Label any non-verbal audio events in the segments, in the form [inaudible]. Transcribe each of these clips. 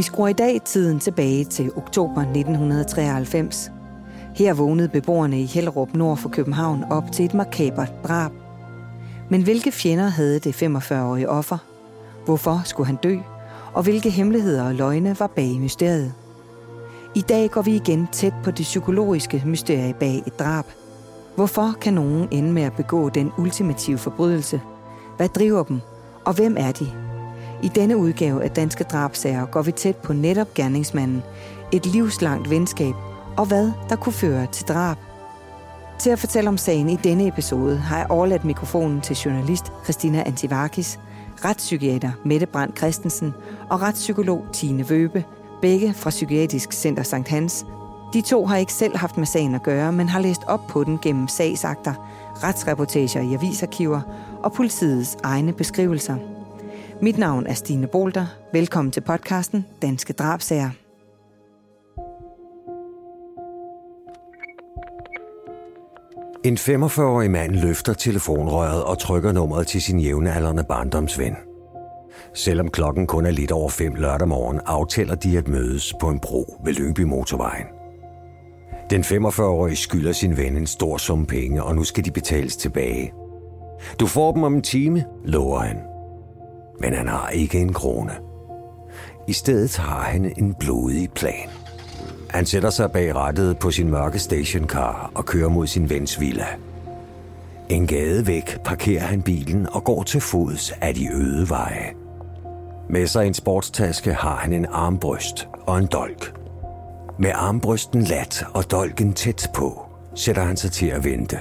Vi skruer i dag tiden tilbage til oktober 1993. Her vågnede beboerne i Hellerup nord for København op til et makabert drab. Men hvilke fjender havde det 45-årige offer? Hvorfor skulle han dø? Og hvilke hemmeligheder og løgne var bag mysteriet? I dag går vi igen tæt på det psykologiske mysterie bag et drab. Hvorfor kan nogen ende med at begå den ultimative forbrydelse? Hvad driver dem? Og hvem er de? I denne udgave af Danske Drabsager går vi tæt på netop gerningsmanden, et livslangt venskab og hvad der kunne føre til drab. Til at fortælle om sagen i denne episode har jeg overladt mikrofonen til journalist Christina Antivakis, retspsykiater Mette Brandt Christensen og retspsykolog Tine Vøbe, begge fra Psykiatrisk Center Sankt Hans. De to har ikke selv haft med sagen at gøre, men har læst op på den gennem sagsakter, retsreportager i avisarkiver og politiets egne beskrivelser. Mit navn er Stine Bolter. Velkommen til podcasten Danske Drabsager. En 45-årig mand løfter telefonrøret og trykker nummeret til sin jævnaldrende barndomsven. Selvom klokken kun er lidt over fem lørdag morgen, aftaler de at mødes på en bro ved Lyngby Motorvejen. Den 45-årige skylder sin ven en stor sum penge, og nu skal de betales tilbage. Du får dem om en time, lover han. Men han har ikke en krone. I stedet har han en blodig plan. Han sætter sig bag rattet på sin mørke stationcar og kører mod sin vens villa. En gade væk parkerer han bilen og går til fods af de øde veje. Med sig i en sportstaske har han en armbryst og en dolk. Med armbrysten lat og dolken tæt på, sætter han sig til at vente.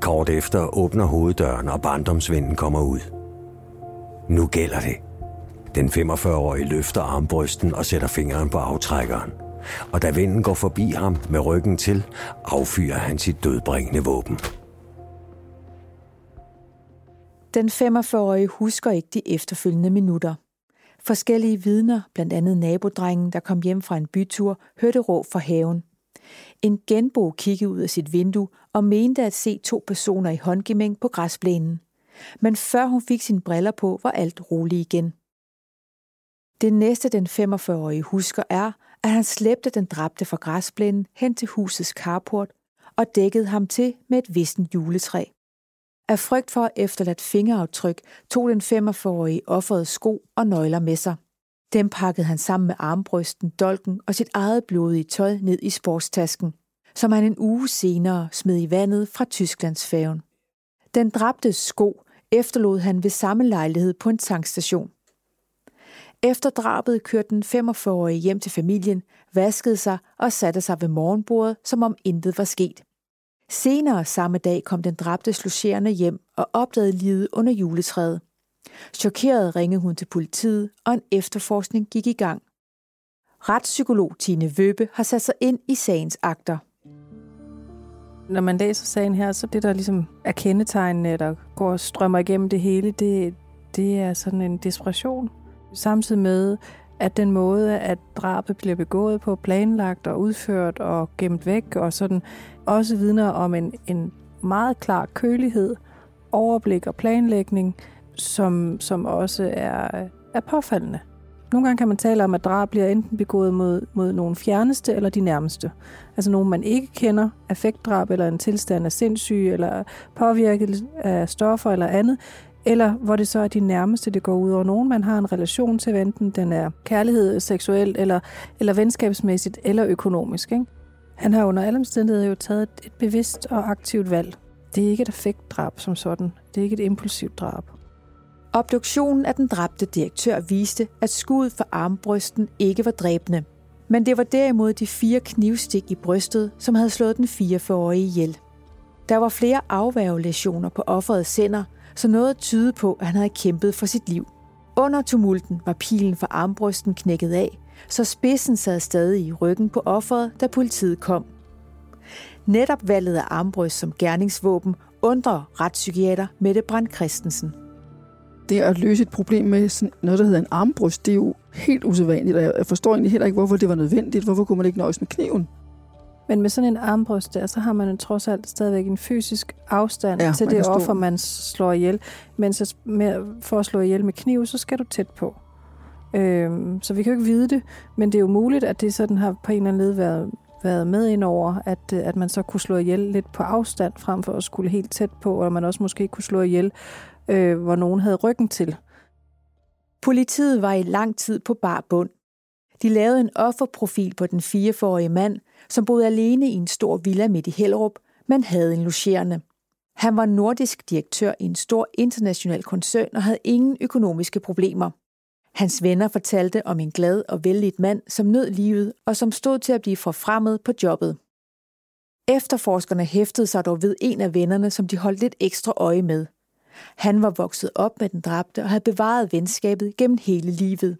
Kort efter åbner hoveddøren, og barndomsvinden kommer ud. Nu gælder det. Den 45-årige løfter armbrysten og sætter fingeren på aftrækkeren og da vinden går forbi ham med ryggen til, affyrer han sit dødbringende våben. Den 45-årige husker ikke de efterfølgende minutter. Forskellige vidner, blandt andet nabodrengen, der kom hjem fra en bytur, hørte råb fra haven. En genbo kiggede ud af sit vindue og mente at se to personer i håndgemæng på græsplænen. Men før hun fik sine briller på, var alt roligt igen. Det næste den 45-årige husker er, at han slæbte den dræbte fra græsplænen hen til husets carport og dækkede ham til med et vissen juletræ. Af frygt for at efterlade fingeraftryk, tog den 45-årige offeret sko og nøgler med sig. Dem pakkede han sammen med armbrysten, dolken og sit eget blodige tøj ned i sportstasken, som han en uge senere smed i vandet fra Tysklands færgen. Den dræbte sko efterlod han ved samme lejlighed på en tankstation. Efter drabet kørte den 45-årige hjem til familien, vaskede sig og satte sig ved morgenbordet, som om intet var sket. Senere samme dag kom den dræbte slugerende hjem og opdagede livet under juletræet. Chokeret ringede hun til politiet, og en efterforskning gik i gang. Retspsykolog Tine Vøbe har sat sig ind i sagens akter. Når man læser sagen her, så det der ligesom er kendetegnende, der går og strømmer igennem det hele, det, det er sådan en desperation Samtidig med, at den måde, at drabet bliver begået på, planlagt og udført og gemt væk, og sådan også vidner om en, en meget klar kølighed, overblik og planlægning, som, som også er, er påfaldende. Nogle gange kan man tale om, at drab bliver enten begået mod, mod nogen fjerneste eller de nærmeste. Altså nogen, man ikke kender, affektdrab eller en tilstand af sindssyge eller påvirket af stoffer eller andet, eller hvor det så er de nærmeste, det går ud over nogen, man har en relation til, enten den er kærlighed, seksuelt, eller, eller venskabsmæssigt, eller økonomisk. Ikke? Han har under alle omstændigheder jo taget et, bevidst og aktivt valg. Det er ikke et affektdrab som sådan. Det er ikke et impulsivt drab. Obduktionen af den dræbte direktør viste, at skuddet for armbrysten ikke var dræbende. Men det var derimod de fire knivstik i brystet, som havde slået den 44-årige ihjel. Der var flere afværgelæsioner på offerets sænder, så noget tyder på, at han havde kæmpet for sit liv. Under tumulten var pilen fra armbrysten knækket af, så spidsen sad stadig i ryggen på offeret, da politiet kom. Netop valget af armbryst som gerningsvåben undrer retspsykiater Mette Brandt Christensen. Det at løse et problem med sådan noget, der hedder en armbryst, det er jo helt usædvanligt, og jeg forstår egentlig heller ikke, hvorfor det var nødvendigt. Hvorfor kunne man ikke nøjes med kniven? Men med sådan en armbryst der, så har man trods alt stadigvæk en fysisk afstand ja, til det offer, man slår ihjel. Men så med, for at slå ihjel med kniv, så skal du tæt på. Øh, så vi kan jo ikke vide det, men det er jo muligt, at det sådan har på en eller anden led været, været med ind over, at, at man så kunne slå ihjel lidt på afstand, frem for at skulle helt tæt på, og man også måske kunne slå ihjel, øh, hvor nogen havde ryggen til. Politiet var i lang tid på bar bund. De lavede en offerprofil på den 44-årige mand, som boede alene i en stor villa midt i Hellerup, men havde en logerende. Han var nordisk direktør i en stor international koncern og havde ingen økonomiske problemer. Hans venner fortalte om en glad og vældig mand, som nød livet og som stod til at blive forfremmet på jobbet. Efterforskerne hæftede sig dog ved en af vennerne, som de holdt lidt ekstra øje med. Han var vokset op med den dræbte og havde bevaret venskabet gennem hele livet.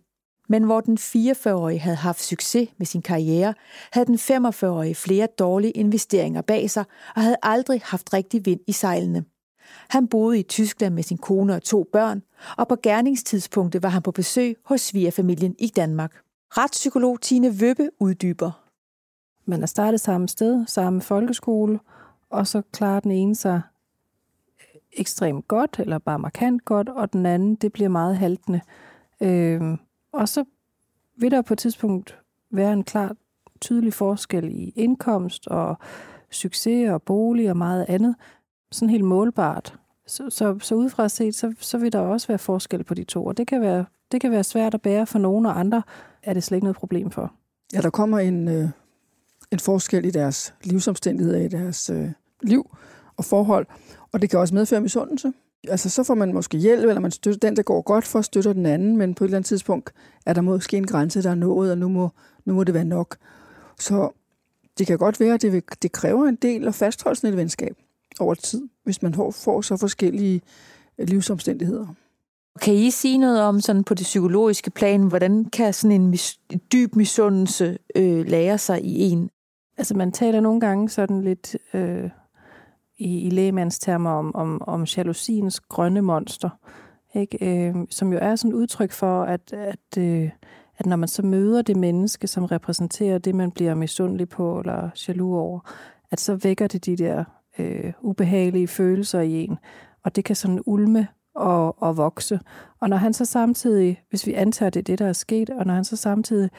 Men hvor den 44-årige havde haft succes med sin karriere, havde den 45-årige flere dårlige investeringer bag sig og havde aldrig haft rigtig vind i sejlene. Han boede i Tyskland med sin kone og to børn, og på gerningstidspunktet var han på besøg hos svigerfamilien i Danmark. Retspsykolog Tine Vøbbe uddyber. Man er startet samme sted, samme folkeskole, og så klarer den ene sig ekstremt godt, eller bare markant godt, og den anden, det bliver meget haltende. Øh, og så vil der på et tidspunkt være en klar, tydelig forskel i indkomst og succes og bolig og meget andet. Sådan helt målbart. Så, så, så udefra set, så, så vil der også være forskel på de to, og det kan være, det kan være svært at bære for nogen, og andre er det slet ikke noget problem for. Ja, der kommer en, øh, en forskel i deres livsomstændigheder, i deres øh, liv og forhold, og det kan også medføre misundelse. Altså, så får man måske hjælp, eller man støtter den, der går godt for, at støtte den anden, men på et eller andet tidspunkt er der måske en grænse, der er nået, og nu må, nu må det være nok. Så det kan godt være, at det, vil, det kræver en del at fastholde sådan et venskab over tid, hvis man får så forskellige livsomstændigheder. Kan I sige noget om sådan på det psykologiske plan, hvordan kan sådan en mis- dyb misundelse øh, lære sig i en? Altså man taler nogle gange sådan lidt øh, i, i lægemandstermer om, om, om jalousiens grønne monster, ikke? Øh, som jo er sådan et udtryk for, at, at, øh, at når man så møder det menneske, som repræsenterer det, man bliver misundelig på eller jaloux over, at så vækker det de der øh, ubehagelige følelser i en, og det kan sådan ulme og, og vokse. Og når han så samtidig, hvis vi antager, det er det, der er sket, og når han så samtidig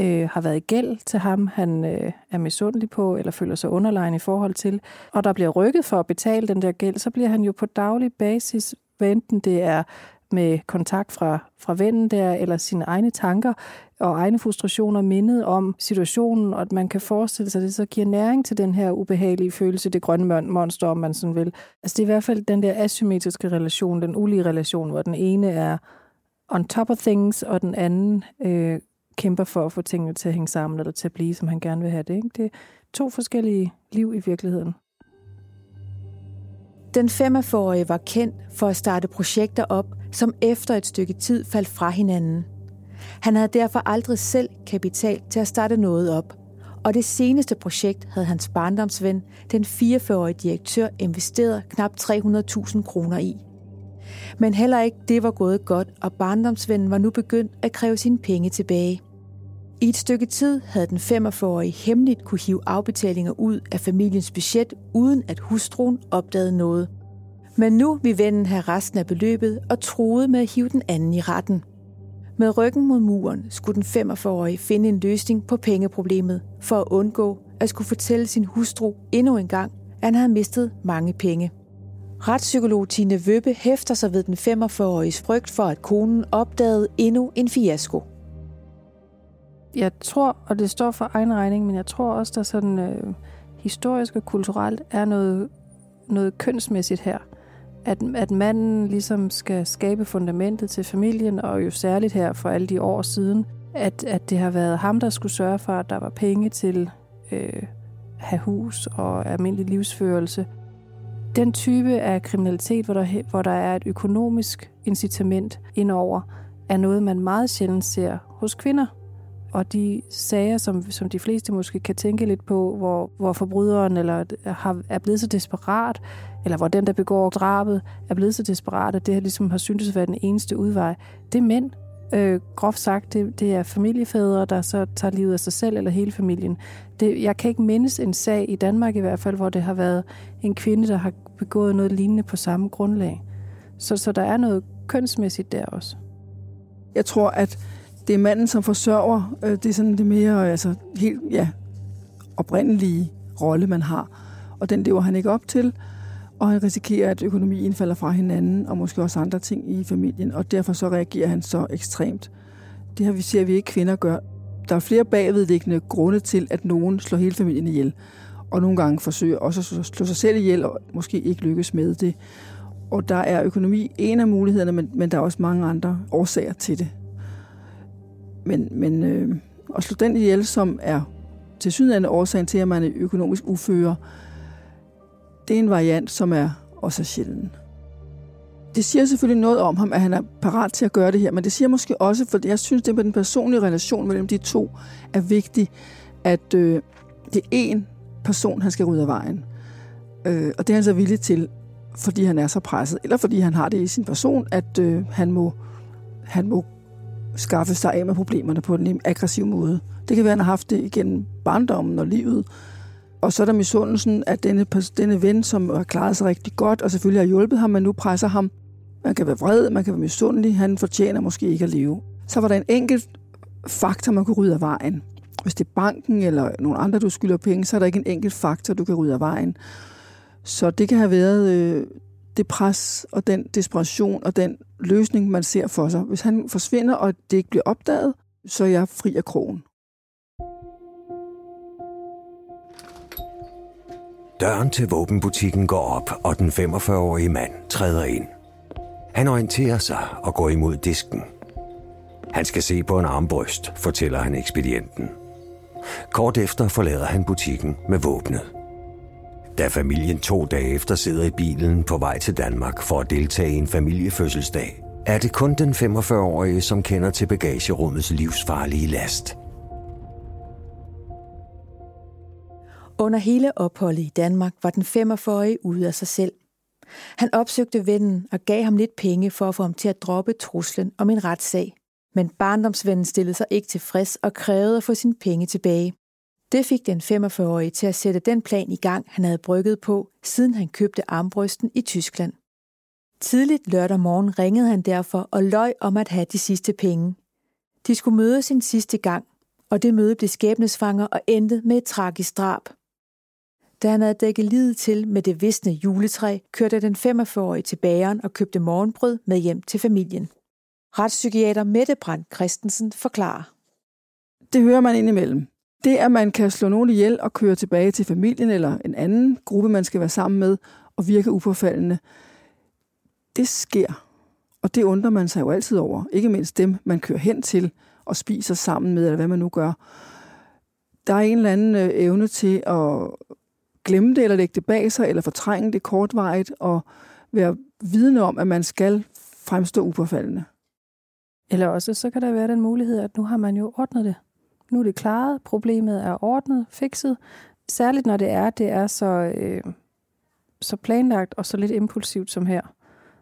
øh, har været i gæld til ham, han øh, er misundelig på, eller føler sig underlegen i forhold til, og der bliver rykket for at betale den der gæld, så bliver han jo på daglig basis, enten det er med kontakt fra, fra vennen der, eller sine egne tanker og egne frustrationer mindet om situationen, og at man kan forestille sig, at det så giver næring til den her ubehagelige følelse, det grønne monster, om man sådan vil. Altså det er i hvert fald den der asymmetriske relation, den ulige relation, hvor den ene er on top of things, og den anden øh, kæmper for at få tingene til at hænge sammen, eller til at blive, som han gerne vil have det. Ikke? Det er to forskellige liv i virkeligheden. Den 45-årige var kendt for at starte projekter op, som efter et stykke tid faldt fra hinanden. Han havde derfor aldrig selv kapital til at starte noget op, og det seneste projekt havde hans barndomsven, den 44-årige direktør, investeret knap 300.000 kroner i. Men heller ikke det var gået godt, og barndomsvennen var nu begyndt at kræve sine penge tilbage. I et stykke tid havde den 45-årige hemmeligt kunne hive afbetalinger ud af familiens budget, uden at hustruen opdagede noget. Men nu vil vennen have resten af beløbet og troede med at hive den anden i retten. Med ryggen mod muren skulle den 45-årige finde en løsning på pengeproblemet for at undgå at skulle fortælle sin hustru endnu en gang, at han havde mistet mange penge. Retspsykolog Tine Vøbbe hæfter sig ved den 45-åriges frygt for, at konen opdagede endnu en fiasko. Jeg tror, og det står for egen regning, men jeg tror også, der sådan øh, historisk og kulturelt er noget, noget kønsmæssigt her. At, at manden ligesom skal skabe fundamentet til familien, og jo særligt her for alle de år siden, at, at det har været ham, der skulle sørge for, at der var penge til øh, have hus og almindelig livsførelse. Den type af kriminalitet, hvor der, hvor der er et økonomisk incitament indover, er noget, man meget sjældent ser hos kvinder. Og de sager, som, som de fleste måske kan tænke lidt på, hvor, hvor forbryderen eller har, er blevet så desperat, eller hvor den, der begår drabet, er blevet så desperat, at det her ligesom har syntes at være den eneste udvej, det er mænd. Øh, groft sagt, det, det er familiefædre, der så tager livet af sig selv eller hele familien. Det, jeg kan ikke mindes en sag i Danmark i hvert fald, hvor det har været en kvinde, der har begået noget lignende på samme grundlag. Så, så der er noget kønsmæssigt der også. Jeg tror, at det er manden, som forsørger. Øh, det er sådan det mere altså, helt ja, oprindelige rolle, man har. Og den lever han ikke op til, og han risikerer, at økonomien falder fra hinanden, og måske også andre ting i familien, og derfor så reagerer han så ekstremt. Det har vi ser vi ikke kvinder gør. Der er flere bagvedliggende grunde til, at nogen slår hele familien ihjel, og nogle gange forsøger også at slå sig selv ihjel, og måske ikke lykkes med det. Og der er økonomi en af mulighederne, men, men der er også mange andre årsager til det. Men, men øh, at slå den ihjel, som er til sydende årsagen til, at man er økonomisk ufører, det er en variant, som er også sjælden. Det siger selvfølgelig noget om ham, at han er parat til at gøre det her, men det siger måske også, for jeg synes, det med den personlige relation mellem de to er vigtig, at øh, det er én person, han skal rydde af vejen. Øh, og det er han så villig til, fordi han er så presset, eller fordi han har det i sin person, at øh, han, må, han må skaffe sig af med problemerne på en aggressiv måde. Det kan være, at han har haft det igennem barndommen og livet. Og så er der misundelsen af denne, denne ven, som har klaret sig rigtig godt, og selvfølgelig har hjulpet ham, men nu presser ham. Man kan være vred, man kan være misundelig, han fortjener måske ikke at leve. Så var der en enkelt faktor, man kunne rydde af vejen. Hvis det er banken eller nogle andre, du skylder penge, så er der ikke en enkelt faktor, du kan rydde af vejen. Så det kan have været øh, det pres og den desperation og den løsning, man ser for sig. Hvis han forsvinder, og det ikke bliver opdaget, så er jeg fri af krogen. Døren til våbenbutikken går op, og den 45-årige mand træder ind. Han orienterer sig og går imod disken. Han skal se på en armbryst, fortæller han ekspedienten. Kort efter forlader han butikken med våbnet. Da familien to dage efter sidder i bilen på vej til Danmark for at deltage i en familiefødselsdag, er det kun den 45-årige, som kender til bagagerummets livsfarlige last. Under hele opholdet i Danmark var den 45-årige ude af sig selv. Han opsøgte vennen og gav ham lidt penge for at få ham til at droppe truslen om en retssag. Men barndomsvennen stillede sig ikke tilfreds og krævede at få sine penge tilbage. Det fik den 45-årige til at sætte den plan i gang, han havde brygget på, siden han købte armbrysten i Tyskland. Tidligt lørdag morgen ringede han derfor og løj om at have de sidste penge. De skulle mødes sin sidste gang, og det møde blev skæbnesfanger og endte med et tragisk drab. Da han havde dækket livet til med det visne juletræ, kørte den 45-årige til bageren og købte morgenbrød med hjem til familien. Retspsykiater Mette Brandt Christensen forklarer. Det hører man indimellem. Det, at man kan slå nogen ihjel og køre tilbage til familien eller en anden gruppe, man skal være sammen med, og virke upåfaldende, det sker. Og det undrer man sig jo altid over. Ikke mindst dem, man kører hen til og spiser sammen med, eller hvad man nu gør. Der er en eller anden øh, evne til at glemme det, eller lægge det bag sig, eller fortrænge det kortvarigt, og være vidne om, at man skal fremstå upåfaldende. Eller også så kan der være den mulighed, at nu har man jo ordnet det. Nu er det klaret, problemet er ordnet, fikset. Særligt når det er, det er så, øh, så planlagt og så lidt impulsivt som her.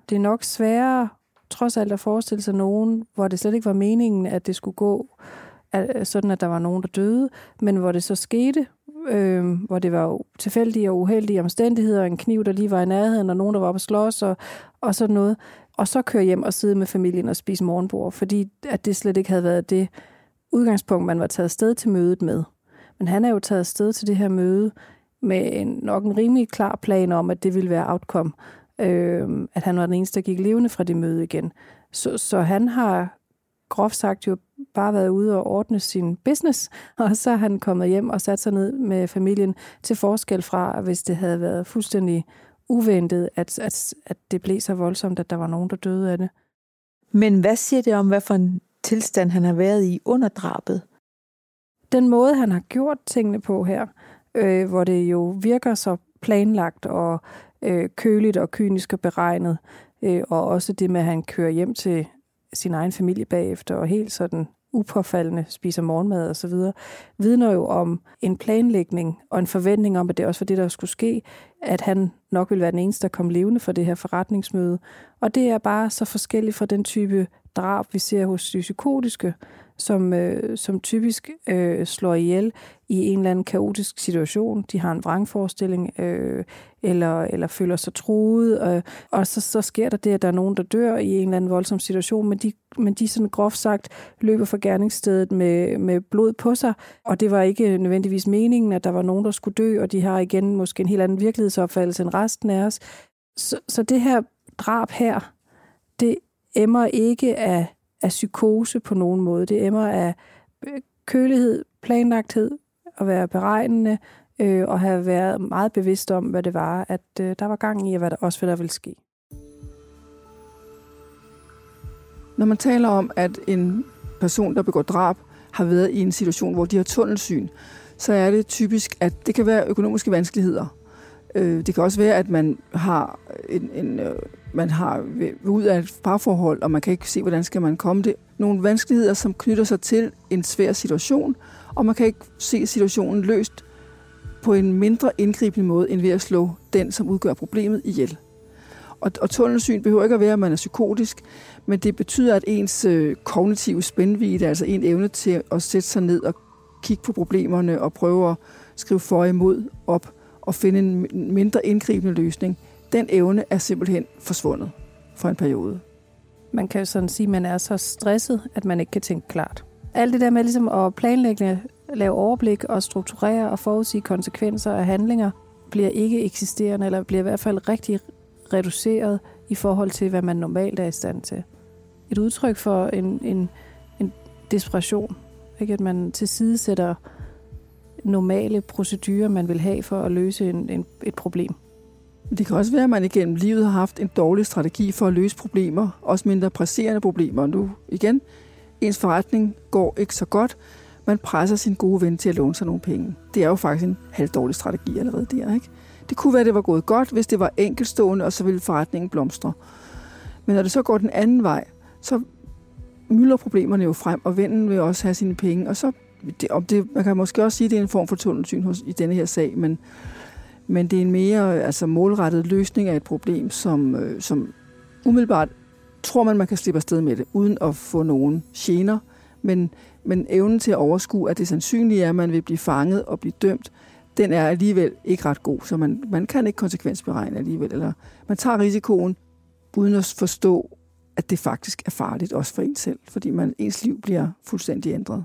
Det er nok sværere trods alt at forestille sig nogen, hvor det slet ikke var meningen, at det skulle gå øh, sådan, at der var nogen, der døde, men hvor det så skete, øh, hvor det var tilfældige og uheldige omstændigheder, en kniv, der lige var i nærheden, og nogen, der var på slås, og, og sådan noget. Og så køre hjem og sidde med familien og spise morgenbord, fordi at det slet ikke havde været det udgangspunkt, man var taget sted til mødet med. Men han er jo taget sted til det her møde med en, nok en rimelig klar plan om, at det ville være outcome. Øh, at han var den eneste, der gik levende fra det møde igen. Så, så han har groft sagt jo bare været ude og ordne sin business, [laughs] og så er han kommet hjem og sat sig ned med familien til forskel fra, hvis det havde været fuldstændig uventet, at, at, at det blev så voldsomt, at der var nogen, der døde af det. Men hvad siger det om, hvad for en tilstand han har været i under drabet? Den måde, han har gjort tingene på her, øh, hvor det jo virker så planlagt og øh, køligt og kynisk og beregnet, øh, og også det med, at han kører hjem til sin egen familie bagefter, og helt sådan upåfaldende spiser morgenmad og så videre, vidner jo om en planlægning og en forventning om, at det også var det, der skulle ske, at han nok ville være den eneste, der kom levende for det her forretningsmøde. Og det er bare så forskelligt fra den type drab, vi ser hos de psykotiske, som, øh, som typisk øh, slår ihjel i en eller anden kaotisk situation. De har en vrangforestilling, øh, eller, eller føler sig truet, øh, og så, så sker der det, at der er nogen, der dør i en eller anden voldsom situation, men de, men de sådan groft sagt løber fra gerningsstedet med, med blod på sig, og det var ikke nødvendigvis meningen, at der var nogen, der skulle dø, og de har igen måske en helt anden virkelighedsopfattelse end resten af os. Så, så det her drab her, det emmer ikke af, af psykose på nogen måde. Det emmer af øh, kølighed, planlagthed, at være beregnende, øh, og have været meget bevidst om, hvad det var, at øh, der var gang i, og hvad der også hvad der ville ske. Når man taler om, at en person, der begår drab, har været i en situation, hvor de har tunnelsyn, så er det typisk, at det kan være økonomiske vanskeligheder. Øh, det kan også være, at man har en, en øh, man har ud af et parforhold, og man kan ikke se, hvordan skal man komme det. Nogle vanskeligheder, som knytter sig til en svær situation, og man kan ikke se situationen løst på en mindre indgribende måde, end ved at slå den, som udgør problemet, ihjel. Og, og tunnelsyn behøver ikke at være, at man er psykotisk, men det betyder, at ens øh, kognitive spændvidde, altså en evne til at sætte sig ned og kigge på problemerne og prøve at skrive for imod op og finde en mindre indgribende løsning, den evne er simpelthen forsvundet for en periode. Man kan jo sådan sige, at man er så stresset, at man ikke kan tænke klart. Alt det der med ligesom at planlægge, lave overblik og strukturere og forudsige konsekvenser af handlinger, bliver ikke eksisterende, eller bliver i hvert fald rigtig reduceret i forhold til, hvad man normalt er i stand til. Et udtryk for en, en, en desperation. Ikke? At man tilsidesætter normale procedurer, man vil have for at løse en, en, et problem. Det kan også være, at man igennem livet har haft en dårlig strategi for at løse problemer, også mindre presserende problemer. Nu igen, ens forretning går ikke så godt. Man presser sin gode ven til at låne sig nogle penge. Det er jo faktisk en halvdårlig strategi allerede der, ikke? Det kunne være, at det var gået godt, hvis det var enkeltstående, og så ville forretningen blomstre. Men når det så går den anden vej, så mylder problemerne jo frem, og vennen vil også have sine penge, og så det, og det, man kan måske også sige, at det er en form for tunnelsyn hos, i denne her sag, men, men det er en mere altså, målrettet løsning af et problem, som, øh, som umiddelbart tror man, man kan slippe afsted med det, uden at få nogen gener, men, men evnen til at overskue, at det sandsynlige er, at man vil blive fanget og blive dømt, den er alligevel ikke ret god, så man, man kan ikke konsekvensberegne alligevel, eller man tager risikoen, uden at forstå, at det faktisk er farligt, også for en selv, fordi man, ens liv bliver fuldstændig ændret.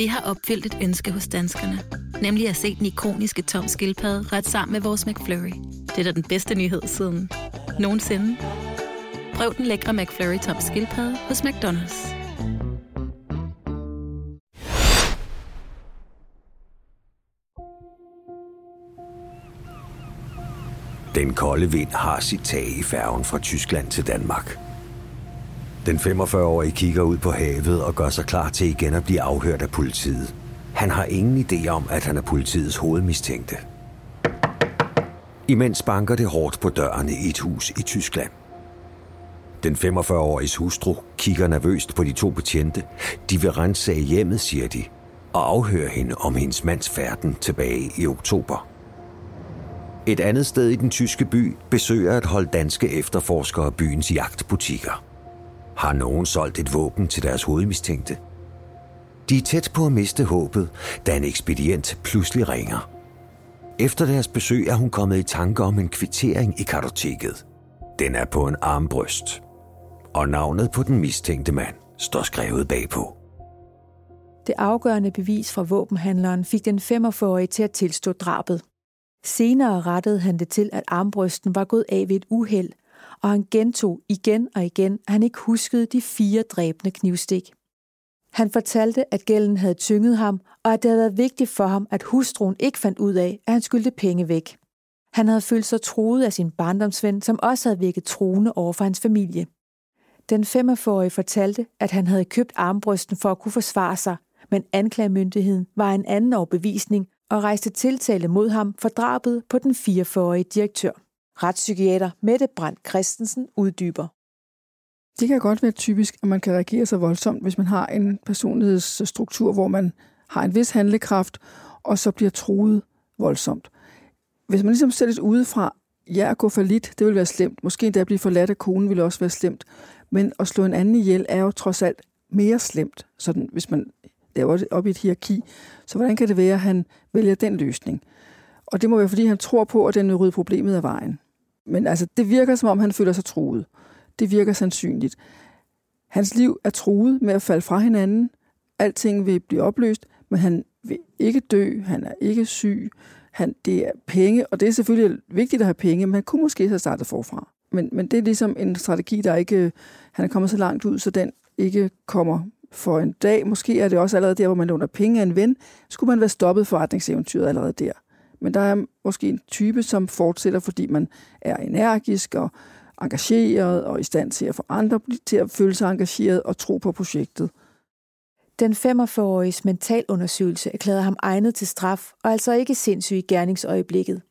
Vi har opfyldt et ønske hos danskerne. Nemlig at se den ikoniske tom skildpadde ret sammen med vores McFlurry. Det er da den bedste nyhed siden nogensinde. Prøv den lækre McFlurry tom skildpadde hos McDonald's. Den kolde vind har sit tag i færgen fra Tyskland til Danmark. Den 45-årige kigger ud på havet og gør sig klar til igen at blive afhørt af politiet. Han har ingen idé om, at han er politiets hovedmistænkte. Imens banker det hårdt på dørene i et hus i Tyskland. Den 45-årige hustru kigger nervøst på de to betjente. De vil rensage hjemmet, siger de. og afhøre hende om hendes mands færden tilbage i oktober. Et andet sted i den tyske by besøger et hold danske efterforskere byens jagtbutikker. Har nogen solgt et våben til deres hovedmistænkte? De er tæt på at miste håbet, da en ekspedient pludselig ringer. Efter deres besøg er hun kommet i tanke om en kvittering i kartoteket. Den er på en armbryst. Og navnet på den mistænkte mand står skrevet bagpå. Det afgørende bevis fra våbenhandleren fik den 45-årige til at tilstå drabet. Senere rettede han det til, at armbrysten var gået af ved et uheld, og han gentog igen og igen, at han ikke huskede de fire dræbende knivstik. Han fortalte, at gælden havde tynget ham, og at det havde været vigtigt for ham, at hustruen ikke fandt ud af, at han skyldte penge væk. Han havde følt sig troet af sin barndomsven, som også havde virket truende over for hans familie. Den 45-årige fortalte, at han havde købt armbrysten for at kunne forsvare sig, men anklagemyndigheden var en anden overbevisning og rejste tiltale mod ham for drabet på den 44-årige direktør. Retspsykiater Mette Brandt Christensen uddyber. Det kan godt være typisk, at man kan reagere så voldsomt, hvis man har en personlighedsstruktur, hvor man har en vis handlekraft, og så bliver truet voldsomt. Hvis man ligesom sættes udefra, ja, at gå for lidt, det vil være slemt. Måske endda at blive forladt af konen vil også være slemt. Men at slå en anden ihjel er jo trods alt mere slemt, sådan hvis man laver det op i et hierarki. Så hvordan kan det være, at han vælger den løsning? Og det må være, fordi han tror på, at den vil rydde problemet af vejen. Men altså, det virker, som om han føler sig truet. Det virker sandsynligt. Hans liv er truet med at falde fra hinanden. Alting vil blive opløst, men han vil ikke dø. Han er ikke syg. Han, det er penge, og det er selvfølgelig vigtigt at have penge, men han kunne måske have startet forfra. Men, men det er ligesom en strategi, der ikke... Han er kommet så langt ud, så den ikke kommer for en dag. Måske er det også allerede der, hvor man låner penge af en ven. Skulle man være stoppet forretningseventyret allerede der. Men der er måske en type, som fortsætter, fordi man er energisk og engageret og i stand til at få andre til at føle sig engageret og tro på projektet. Den 45-åriges mentalundersøgelse erklærede ham egnet til straf og altså ikke sindssyg i gerningsøjeblikket.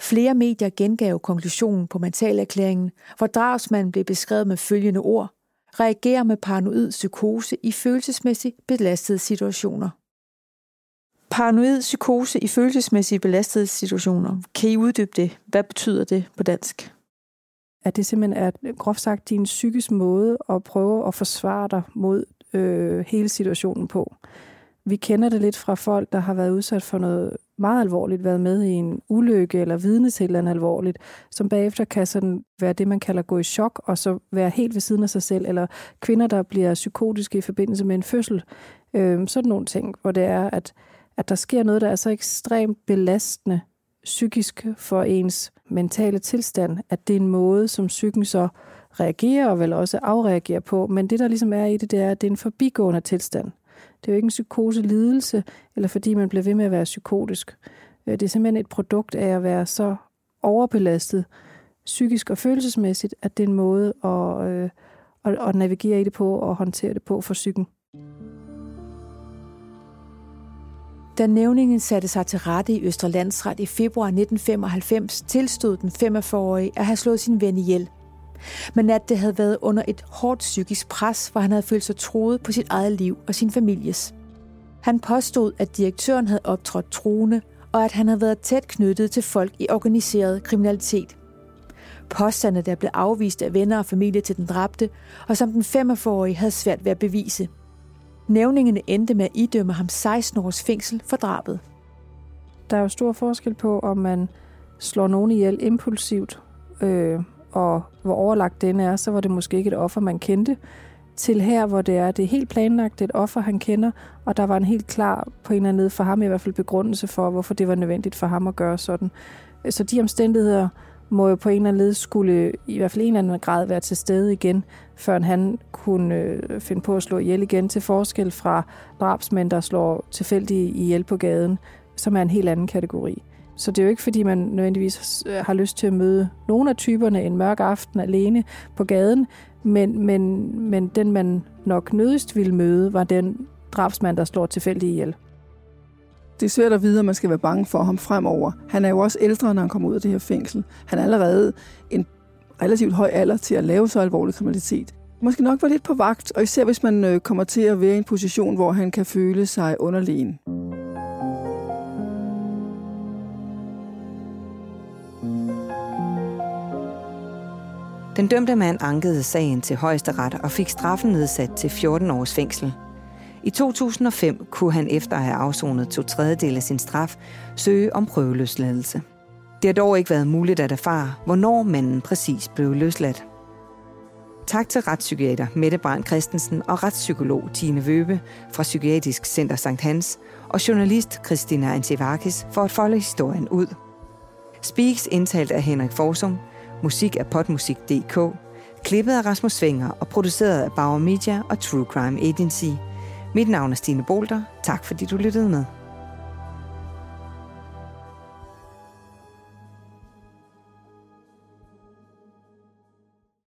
Flere medier gengav konklusionen på mentalerklæringen, hvor drabsmanden blev beskrevet med følgende ord. Reagerer med paranoid psykose i følelsesmæssigt belastede situationer. Paranoid psykose i følelsesmæssigt belastede situationer. Kan I uddybe det? Hvad betyder det på dansk? At det simpelthen er groft sagt din psykisk måde at prøve at forsvare dig mod øh, hele situationen på. Vi kender det lidt fra folk, der har været udsat for noget meget alvorligt, været med i en ulykke eller vidne til et eller andet alvorligt, som bagefter kan sådan være det, man kalder gå i chok, og så være helt ved siden af sig selv, eller kvinder, der bliver psykotiske i forbindelse med en fødsel. Øh, sådan nogle ting, hvor det er, at, at der sker noget, der er så ekstremt belastende psykisk for ens mentale tilstand, at det er en måde, som psyken så reagerer og vel også afreagerer på. Men det, der ligesom er i det, det er, at det er en forbigående tilstand. Det er jo ikke en psykose-lidelse, eller fordi man bliver ved med at være psykotisk. Øh, det er simpelthen et produkt af at være så overbelastet, psykisk og følelsesmæssigt, at det er en måde at, øh, at, at navigere i det på og håndtere det på for psyken. Da nævningen satte sig til rette i Østre Landsret i februar 1995, tilstod den 45-årige at have slået sin ven ihjel. Men at det havde været under et hårdt psykisk pres, hvor han havde følt sig troet på sit eget liv og sin families. Han påstod, at direktøren havde optrådt troende, og at han havde været tæt knyttet til folk i organiseret kriminalitet. Påstande, der blev afvist af venner og familie til den dræbte, og som den 45-årige havde svært ved at bevise – Nævningene endte med at idømme ham 16 års fængsel for drabet. Der er jo stor forskel på, om man slår nogen ihjel impulsivt, øh, og hvor overlagt den er, så var det måske ikke et offer, man kendte, til her, hvor det er, det er helt planlagt, det er et offer, han kender, og der var en helt klar, på en eller anden for ham i hvert fald, begrundelse for, hvorfor det var nødvendigt for ham at gøre sådan. Så de omstændigheder, må jo på en eller anden led skulle i hvert fald en eller anden grad være til stede igen, før han kunne øh, finde på at slå ihjel igen til forskel fra drabsmænd, der slår tilfældige ihjel på gaden, som er en helt anden kategori. Så det er jo ikke, fordi man nødvendigvis øh, har lyst til at møde nogle af typerne en mørk aften alene på gaden, men, men, men den, man nok nødigst ville møde, var den drabsmand, der slår tilfældigt ihjel det er svært at vide, om man skal være bange for ham fremover. Han er jo også ældre, når han kommer ud af det her fængsel. Han er allerede en relativt høj alder til at lave så alvorlig kriminalitet. måske nok være lidt på vagt, og især hvis man øh, kommer til at være i en position, hvor han kan føle sig underlegen. Den dømte mand ankede sagen til højesteret og fik straffen nedsat til 14 års fængsel. I 2005 kunne han efter at have afsonet to tredjedel af sin straf søge om prøveløsladelse. Det har dog ikke været muligt at erfare, hvornår manden præcis blev løsladt. Tak til retspsykiater Mette Brandt Christensen og retspsykolog Tine Vøbe fra Psykiatrisk Center St. Hans og journalist Christina Antivakis for at folde historien ud. Speaks indtalt af Henrik Forsum, musik af potmusik.dk, klippet af Rasmus Svinger og produceret af Bauer Media og True Crime Agency. Mit navn er Stine Bolter. Tak fordi du lyttede med.